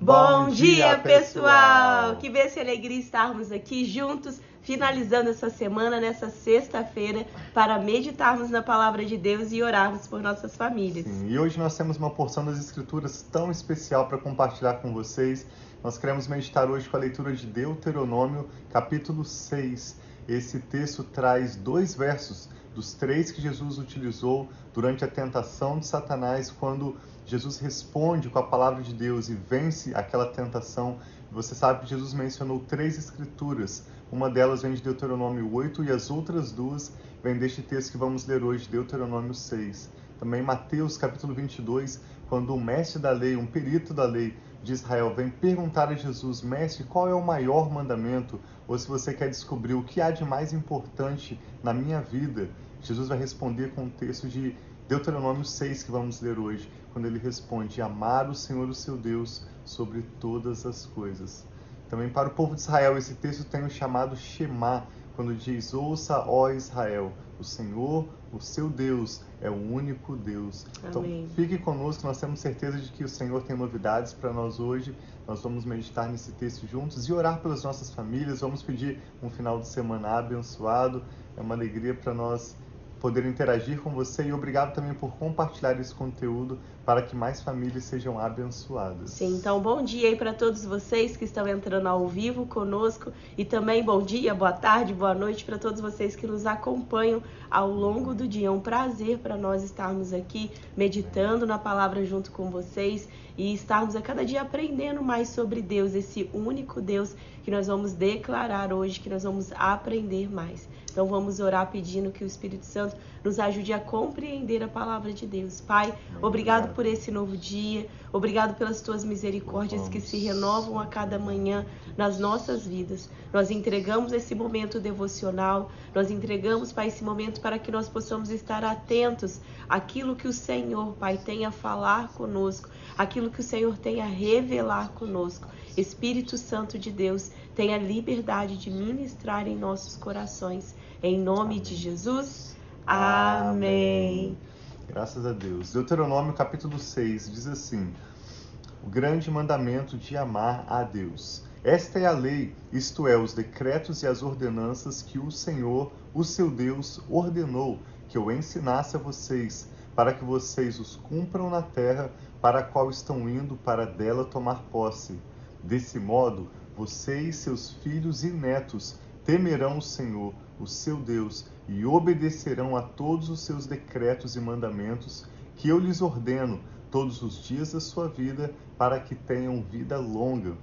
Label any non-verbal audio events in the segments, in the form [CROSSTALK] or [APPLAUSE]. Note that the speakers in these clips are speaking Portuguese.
Bom, dia, pessoal! Que bênção e alegria estarmos aqui juntos, finalizando essa semana, nessa sexta-feira, para meditarmos na palavra de Deus e orarmos por nossas famílias. Sim, e hoje nós temos uma porção das Escrituras tão especial para compartilhar com vocês. Nós queremos meditar hoje com a leitura de Deuteronômio, capítulo 6. Esse texto traz dois versos dos três que Jesus utilizou durante a tentação de Satanás, quando Jesus responde com a palavra de Deus e vence aquela tentação. Você sabe que Jesus mencionou três escrituras. Uma delas vem de Deuteronômio 8 e as outras duas vêm deste texto que vamos ler hoje, Deuteronômio 6. Também Mateus capítulo 22, quando o mestre da lei, um perito da lei de Israel, vem perguntar a Jesus, mestre, qual é o maior mandamento? Ou se você quer descobrir o que há de mais importante na minha vida, Jesus vai responder com o texto de Deuteronômio 6 que vamos ler hoje, quando ele responde: Amar o Senhor, o seu Deus, sobre todas as coisas. Também para o povo de Israel, esse texto tem o chamado Shema, quando diz: Ouça, ó Israel, o Senhor, o seu Deus, é o único Deus. Então, Amém. Então, fique conosco, nós temos certeza de que o Senhor tem novidades para nós hoje. Nós vamos meditar nesse texto juntos e orar pelas nossas famílias. Vamos pedir um final de semana abençoado. É uma alegria para nós poder interagir com você e obrigado também por compartilhar esse conteúdo para que mais famílias sejam abençoadas. Sim, então bom dia aí para todos vocês que estão entrando ao vivo conosco e também bom dia, boa tarde, boa noite para todos vocês que nos acompanham ao longo do dia. É um prazer para nós estarmos aqui meditando na palavra junto com vocês e estarmos a cada dia aprendendo mais sobre Deus, esse único Deus que nós vamos declarar hoje, que nós vamos aprender mais. Então vamos orar pedindo que o Espírito Santo nos ajude a compreender a palavra de Deus. Pai, obrigado. por esse novo dia, obrigado pelas tuas misericórdias que se renovam a cada manhã nas nossas vidas. Nós entregamos esse momento devocional, nós entregamos, Pai, esse momento para que nós possamos estar atentos àquilo que o Senhor, Pai, tem a falar conosco, aquilo que o Senhor tem a revelar conosco. Espírito Santo de Deus, tenha liberdade de ministrar em nossos corações. Em nome de Jesus. Amém. Graças a Deus. Deuteronômio capítulo 6 diz assim: O grande mandamento de amar a Deus. Esta é a lei, isto é, os decretos e as ordenanças que o Senhor, o seu Deus, ordenou que eu ensinasse a vocês, para que vocês os cumpram na terra para a qual estão indo para dela tomar posse. Desse modo, vocês, seus filhos e netos, temerão o Senhor, o seu Deus, e obedecerão a todos os seus decretos e mandamentos que eu lhes ordeno todos os dias da sua vida, para que tenham vida longa.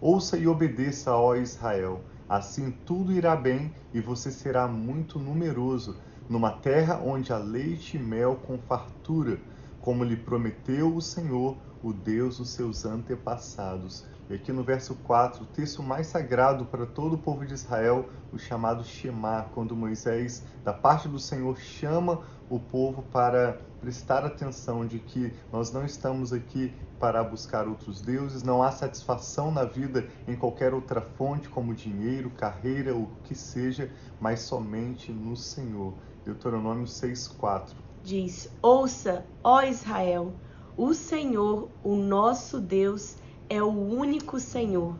Ouça e obedeça, ó Israel, assim tudo irá bem e você será muito numeroso, numa terra onde há leite e mel com fartura, como lhe prometeu o Senhor, o Deus dos seus antepassados. E aqui no verso 4, o texto mais sagrado para todo o povo de Israel, o chamado Shema, quando Moisés, da parte do Senhor, chama o povo para prestar atenção de que nós não estamos aqui para buscar outros deuses, não há satisfação na vida em qualquer outra fonte, como dinheiro, carreira, o que seja, mas somente no Senhor. Deuteronômio 6,4 Diz: Ouça, ó Israel, o Senhor, o nosso Deus, é o único Senhor.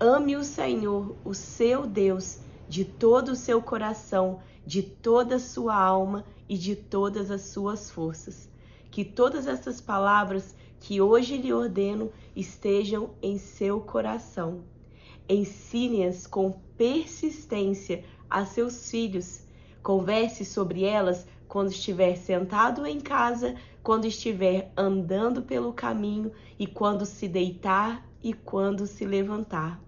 Ame o Senhor, o seu Deus, de todo o seu coração, de toda a sua alma e de todas as suas forças. Que todas essas palavras que hoje lhe ordeno estejam em seu coração. Ensine-as com persistência a seus filhos. Converse sobre elas quando estiver sentado em casa, quando estiver andando pelo caminho e quando se deitar e quando se levantar.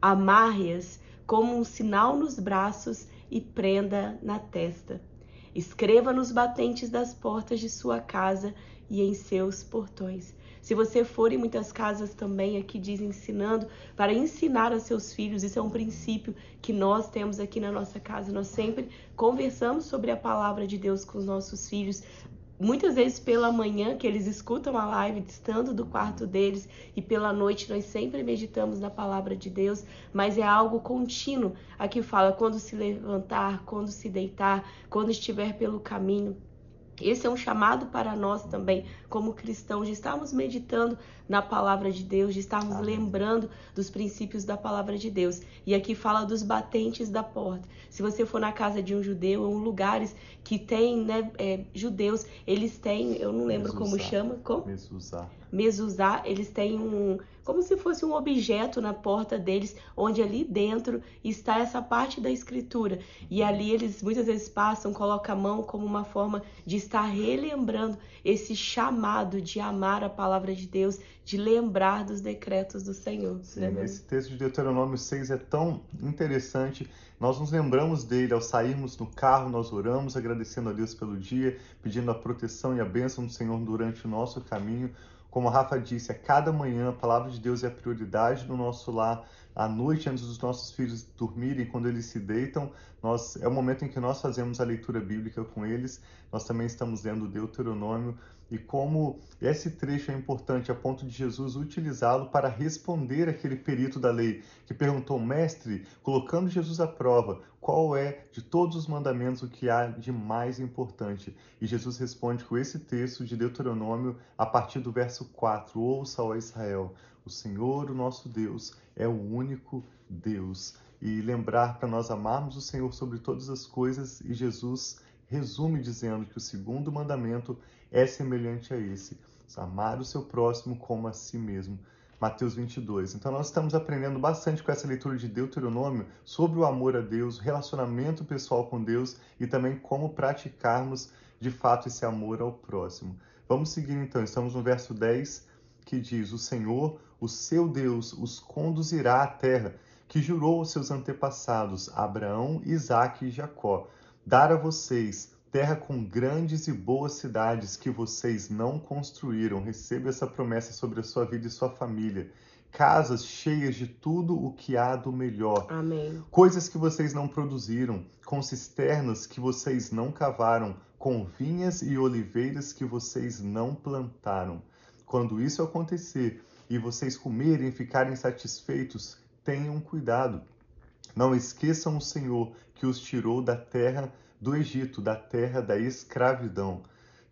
Amarre-as como um sinal nos braços e prenda na testa. Escreva nos batentes das portas de sua casa e em seus portões. Se você for em muitas casas também, aqui diz ensinando, para ensinar a seus filhos, isso é um princípio que nós temos aqui na nossa casa. Nós sempre conversamos sobre a palavra de Deus com os nossos filhos, muitas vezes pela manhã que eles escutam a live estando do quarto deles e pela noite nós sempre meditamos na palavra de Deus, mas é algo contínuo. Aqui fala quando se levantar, quando se deitar, quando estiver pelo caminho. Esse é um chamado para nós também, como cristãos, de estarmos meditando na palavra de Deus, de estarmos Amém. lembrando dos princípios da palavra de Deus. E aqui fala dos batentes da porta. Se você for na casa de um judeu, ou lugares que tem né, é, judeus, eles têm, eu não lembro como chama, como? Mezuzá. Mezuzá, eles têm um, como se fosse um objeto na porta deles, onde ali dentro está essa parte da escritura. E ali eles muitas vezes passam, colocam a mão como uma forma de estar relembrando esse chamado de amar a palavra de Deus, de lembrar dos decretos do Senhor. Sim, né, esse texto de Deuteronômio 6 é tão interessante. Nós nos lembramos dele ao sairmos no carro, nós oramos agradecendo a Deus pelo dia, pedindo a proteção e a bênção do Senhor durante o nosso caminho. Como a Rafa disse, a cada manhã a palavra de Deus é a prioridade no nosso lar. À noite, antes dos nossos filhos dormirem, quando eles se deitam, nós, é o momento em que nós fazemos a leitura bíblica com eles. Nós também estamos lendo Deuteronômio e como esse trecho é importante a ponto de Jesus utilizá-lo para responder aquele perito da lei que perguntou, mestre, colocando Jesus à prova, qual é de todos os mandamentos o que há de mais importante? E Jesus responde com esse texto de Deuteronômio a partir do verso 4: Ouça, ó Israel, o Senhor, o nosso Deus, é o único Deus. E lembrar para nós amarmos o Senhor sobre todas as coisas e Jesus resume dizendo que o segundo mandamento é semelhante a esse: amar o seu próximo como a si mesmo. Mateus 22. Então, nós estamos aprendendo bastante com essa leitura de Deuteronômio sobre o amor a Deus, relacionamento pessoal com Deus e também como praticarmos de fato esse amor ao próximo. Vamos seguir então, estamos no verso 10 que diz: O Senhor, o seu Deus, os conduzirá à terra que jurou aos seus antepassados, Abraão, Isaque e Jacó, dar a vocês terra com grandes e boas cidades que vocês não construíram. Receba essa promessa sobre a sua vida e sua família. Casas cheias de tudo o que há do melhor. Amém. Coisas que vocês não produziram, com cisternas que vocês não cavaram, com vinhas e oliveiras que vocês não plantaram. Quando isso acontecer e vocês comerem e ficarem satisfeitos, tenham cuidado. Não esqueçam o Senhor que os tirou da terra do Egito, da terra da escravidão.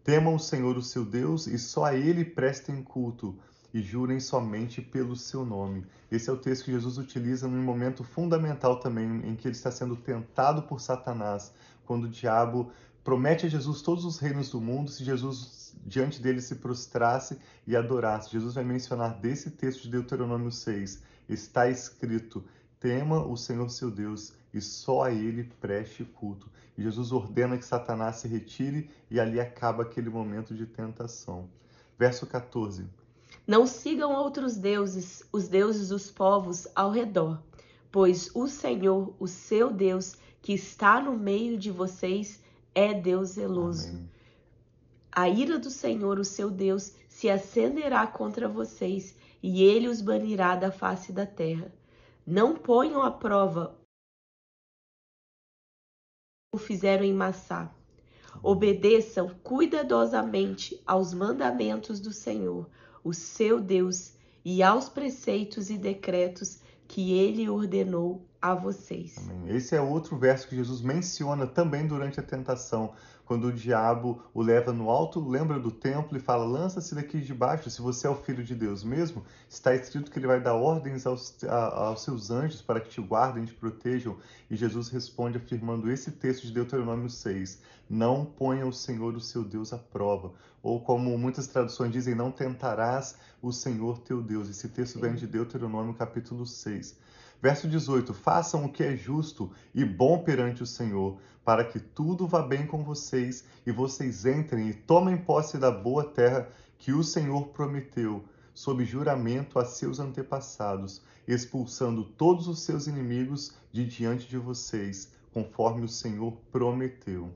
Temam o Senhor, o seu Deus, e só a ele prestem culto, e jurem somente pelo seu nome. Esse é o texto que Jesus utiliza num momento fundamental também, em que ele está sendo tentado por Satanás, quando o diabo promete a Jesus todos os reinos do mundo se Jesus diante dele se prostrasse e adorasse. Jesus vai mencionar desse texto de Deuteronômio 6. Está escrito: tema o Senhor seu Deus e só a ele preste culto. E Jesus ordena que Satanás se retire e ali acaba aquele momento de tentação. Verso 14. Não sigam outros deuses, os deuses dos povos ao redor, pois o Senhor, o seu Deus, que está no meio de vocês, é Deus zeloso. Amém. A ira do Senhor, o seu Deus, se acenderá contra vocês, e ele os banirá da face da terra. Não ponham à prova o fizeram em Massá. Obedeçam cuidadosamente aos mandamentos do Senhor, o seu Deus, e aos preceitos e decretos que ele ordenou a vocês. Esse é outro verso que Jesus menciona também durante a tentação quando o diabo o leva no alto, lembra do templo e fala: lança-se daqui de baixo, se você é o filho de Deus mesmo. Está escrito que ele vai dar ordens aos, a, aos seus anjos para que te guardem, te protejam. E Jesus responde afirmando esse texto de Deuteronômio 6: Não ponha o Senhor, o seu Deus, à prova. Ou como muitas traduções dizem, não tentarás o Senhor teu Deus. Esse texto vem de Deuteronômio capítulo 6. Verso 18: Façam o que é justo e bom perante o Senhor, para que tudo vá bem com vocês e vocês entrem e tomem posse da boa terra que o Senhor prometeu, sob juramento a seus antepassados, expulsando todos os seus inimigos de diante de vocês, conforme o Senhor prometeu.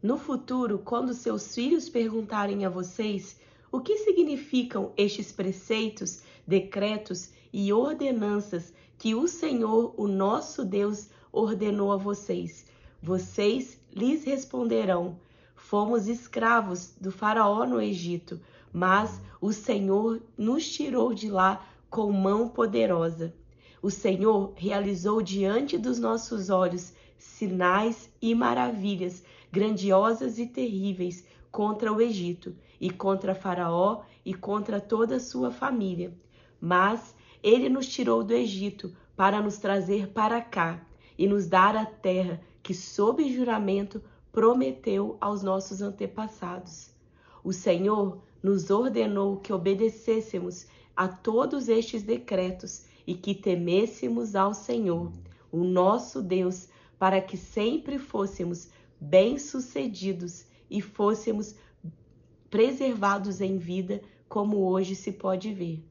No futuro, quando seus filhos perguntarem a vocês o que significam estes preceitos, decretos e ordenanças que o Senhor, o nosso Deus, ordenou a vocês. Vocês lhes responderão: Fomos escravos do Faraó no Egito, mas o Senhor nos tirou de lá com mão poderosa. O Senhor realizou diante dos nossos olhos sinais e maravilhas grandiosas e terríveis, contra o Egito, e contra Faraó e contra toda a sua família. Mas ele nos tirou do Egito para nos trazer para cá e nos dar a terra que, sob juramento, prometeu aos nossos antepassados. O Senhor nos ordenou que obedecêssemos a todos estes decretos e que temêssemos ao Senhor, o nosso Deus, para que sempre fôssemos bem-sucedidos e fôssemos preservados em vida, como hoje se pode ver.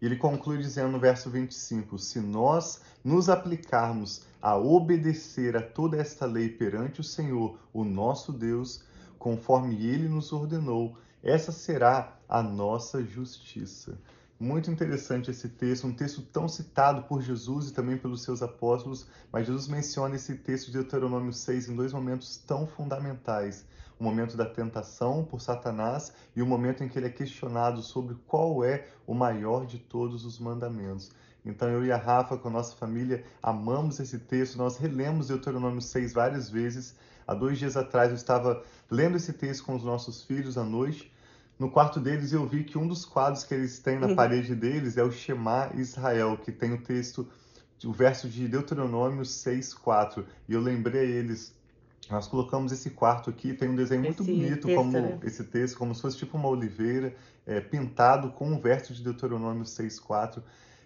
Ele conclui dizendo no verso 25: Se nós nos aplicarmos a obedecer a toda esta lei perante o Senhor, o nosso Deus, conforme ele nos ordenou, essa será a nossa justiça. Muito interessante esse texto, um texto tão citado por Jesus e também pelos seus apóstolos, mas Jesus menciona esse texto de Deuteronômio 6 em dois momentos tão fundamentais. O momento da tentação por Satanás e o momento em que ele é questionado sobre qual é o maior de todos os mandamentos. Então eu e a Rafa, com a nossa família, amamos esse texto, nós relemos Deuteronômio 6 várias vezes. Há dois dias atrás eu estava lendo esse texto com os nossos filhos à noite no quarto deles eu vi que um dos quadros que eles têm na uhum. parede deles é o Shema Israel, que tem o texto, o verso de Deuteronômio 6:4. E eu lembrei a eles, nós colocamos esse quarto aqui, tem um desenho muito esse bonito, texto, como né? esse texto, como se fosse tipo uma oliveira, é, pintado com o verso de Deuteronômio 6:4.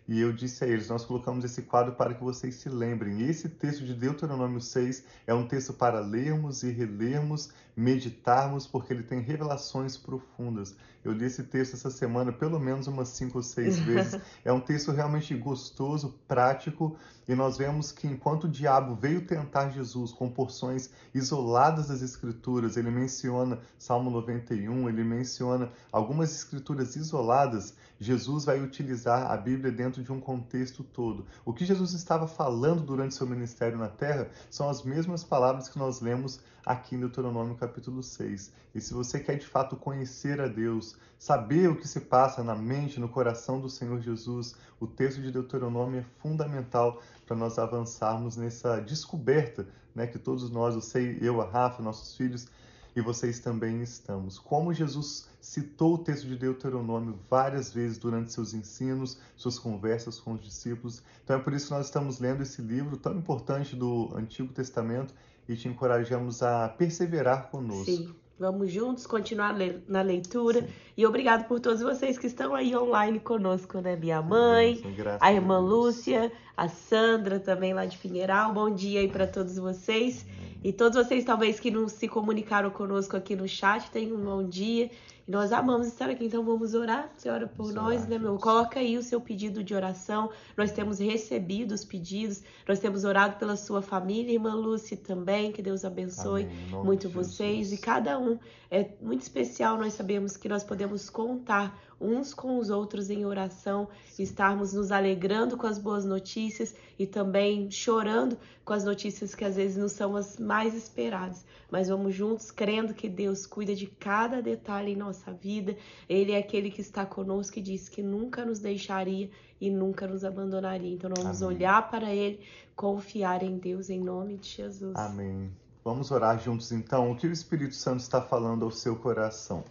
E eu disse a eles: Nós colocamos esse quadro para que vocês se lembrem. E esse texto de Deuteronômio 6 é um texto para lermos e relermos, meditarmos, porque ele tem revelações profundas. Eu li esse texto essa semana pelo menos umas cinco ou seis [LAUGHS] vezes. É um texto realmente gostoso, prático, e nós vemos que enquanto o diabo veio tentar Jesus com porções isoladas das Escrituras, ele menciona Salmo 91, ele menciona algumas escrituras isoladas, Jesus vai utilizar a Bíblia dentro de um contexto todo. O que Jesus estava falando durante seu ministério na terra são as mesmas palavras que nós lemos aqui em Deuteronômio capítulo 6. E se você quer de fato conhecer a Deus, saber o que se passa na mente, no coração do Senhor Jesus, o texto de Deuteronômio é fundamental para nós avançarmos nessa descoberta, né, que todos nós, eu sei, eu, a Rafa, nossos filhos, e vocês também estamos. Como Jesus citou o texto de Deuteronômio várias vezes durante seus ensinos, suas conversas com os discípulos. Então é por isso que nós estamos lendo esse livro tão importante do Antigo Testamento e te encorajamos a perseverar conosco. Sim. Vamos juntos continuar na leitura. Sim. E obrigado por todos vocês que estão aí online conosco, né? Minha mãe, a irmã Lúcia, a Sandra também lá de Pinheiral. Bom dia aí para todos vocês. E todos vocês, talvez, que não se comunicaram conosco aqui no chat, tenham um bom dia. E nós amamos estar aqui, então vamos orar. Você ora por vamos nós, orar, né, meu? Coloca aí o seu pedido de oração. Nós temos recebido os pedidos, nós temos orado pela sua família, irmã Lúcia também. Que Deus abençoe muito vocês. E cada um é muito especial. Nós sabemos que nós podemos contar uns com os outros em oração, estarmos nos alegrando com as boas notícias e também chorando com as notícias que às vezes não são as mais esperadas. Mas vamos juntos crendo que Deus cuida de cada detalhe em nossa vida. Ele é aquele que está conosco e diz que nunca nos deixaria e nunca nos abandonaria. Então vamos Amém. olhar para ele, confiar em Deus em nome de Jesus. Amém. Vamos orar juntos então. O que o Espírito Santo está falando ao seu coração?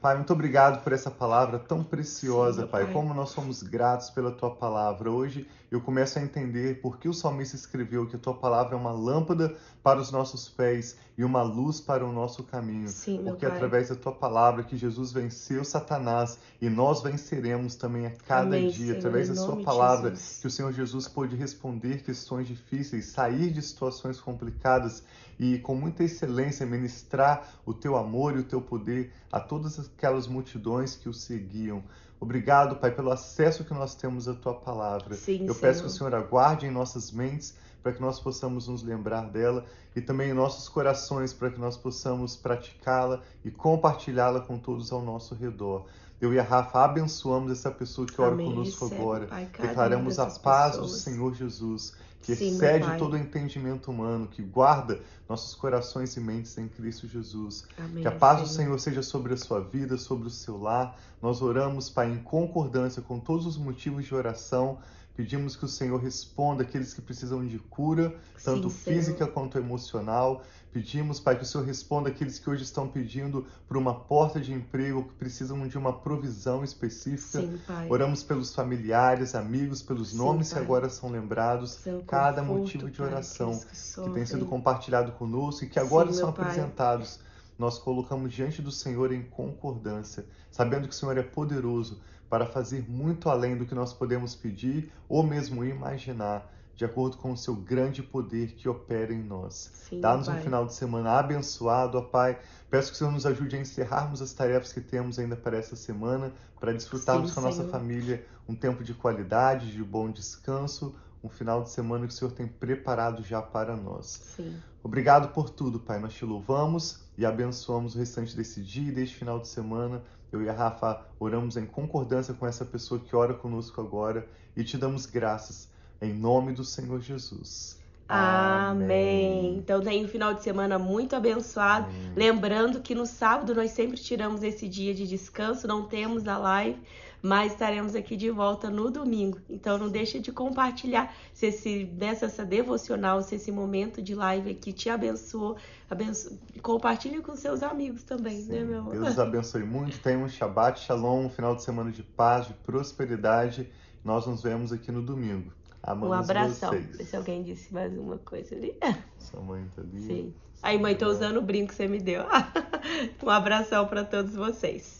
Pai, muito obrigado por essa palavra tão preciosa, Sim, pai. pai. Como nós somos gratos pela tua palavra. Hoje eu começo a entender por que o salmista escreveu que a tua palavra é uma lâmpada para os nossos pés e uma luz para o nosso caminho. Sim, Porque é através da tua palavra que Jesus venceu Satanás e nós venceremos também a cada Amém, dia. Senhor, através da sua palavra que o Senhor Jesus pôde responder questões difíceis, sair de situações complicadas e com muita excelência ministrar o teu amor e o teu poder a todas aquelas multidões que o seguiam. Obrigado, Pai, pelo acesso que nós temos à tua palavra. Sim, Eu Senhor. peço que o Senhor aguarde em nossas mentes para que nós possamos nos lembrar dela e também em nossos corações para que nós possamos praticá-la e compartilhá-la com todos ao nosso redor. Eu e a Rafa abençoamos essa pessoa que ora Amém. conosco Recebe, agora. Pai, Declaramos a paz pessoas. do Senhor Jesus, que Sim, excede todo o entendimento humano, que guarda nossos corações e mentes em Cristo Jesus. Amém, que a paz Senhor. do Senhor seja sobre a sua vida, sobre o seu lar. Nós oramos, Pai, em concordância com todos os motivos de oração Pedimos que o Senhor responda aqueles que precisam de cura, tanto Sim, física quanto emocional. Pedimos, Pai, que o Senhor responda aqueles que hoje estão pedindo por uma porta de emprego, que precisam de uma provisão específica. Sim, Pai. Oramos pelos familiares, amigos, pelos Sim, nomes que Pai. agora são lembrados, cada conforto, motivo de Pai, oração aqueles que que tem sido compartilhado conosco e que agora Sim, são meu Pai. apresentados. Nós colocamos diante do Senhor em concordância, sabendo que o Senhor é poderoso para fazer muito além do que nós podemos pedir ou mesmo imaginar, de acordo com o seu grande poder que opera em nós. Dá-nos um final de semana abençoado, ó Pai. Peço que o Senhor nos ajude a encerrarmos as tarefas que temos ainda para essa semana, para desfrutarmos Sim, com a nossa família um tempo de qualidade, de bom descanso, um final de semana que o Senhor tem preparado já para nós. Sim. Obrigado por tudo, Pai. Nós te louvamos e abençoamos o restante desse dia e deste final de semana. Eu e a Rafa oramos em concordância com essa pessoa que ora conosco agora e te damos graças em nome do Senhor Jesus. Amém. Então tem um final de semana muito abençoado. Amém. Lembrando que no sábado nós sempre tiramos esse dia de descanso, não temos a live, mas estaremos aqui de volta no domingo. Então não deixa de compartilhar se esse dessa essa devocional, se esse momento de live aqui te abençoou, abenço... compartilhe com seus amigos também, né, Sim. meu amor? Deus abençoe muito. Tenha um Shabbat Shalom, um final de semana de paz, de prosperidade. Nós nos vemos aqui no domingo. Amamos Um abração. vocês. Se alguém disse mais uma coisa ali. Sua mãe tá ali. Sim. Aí, mãe, tô usando o brinco que você me deu. [LAUGHS] um abração para todos vocês.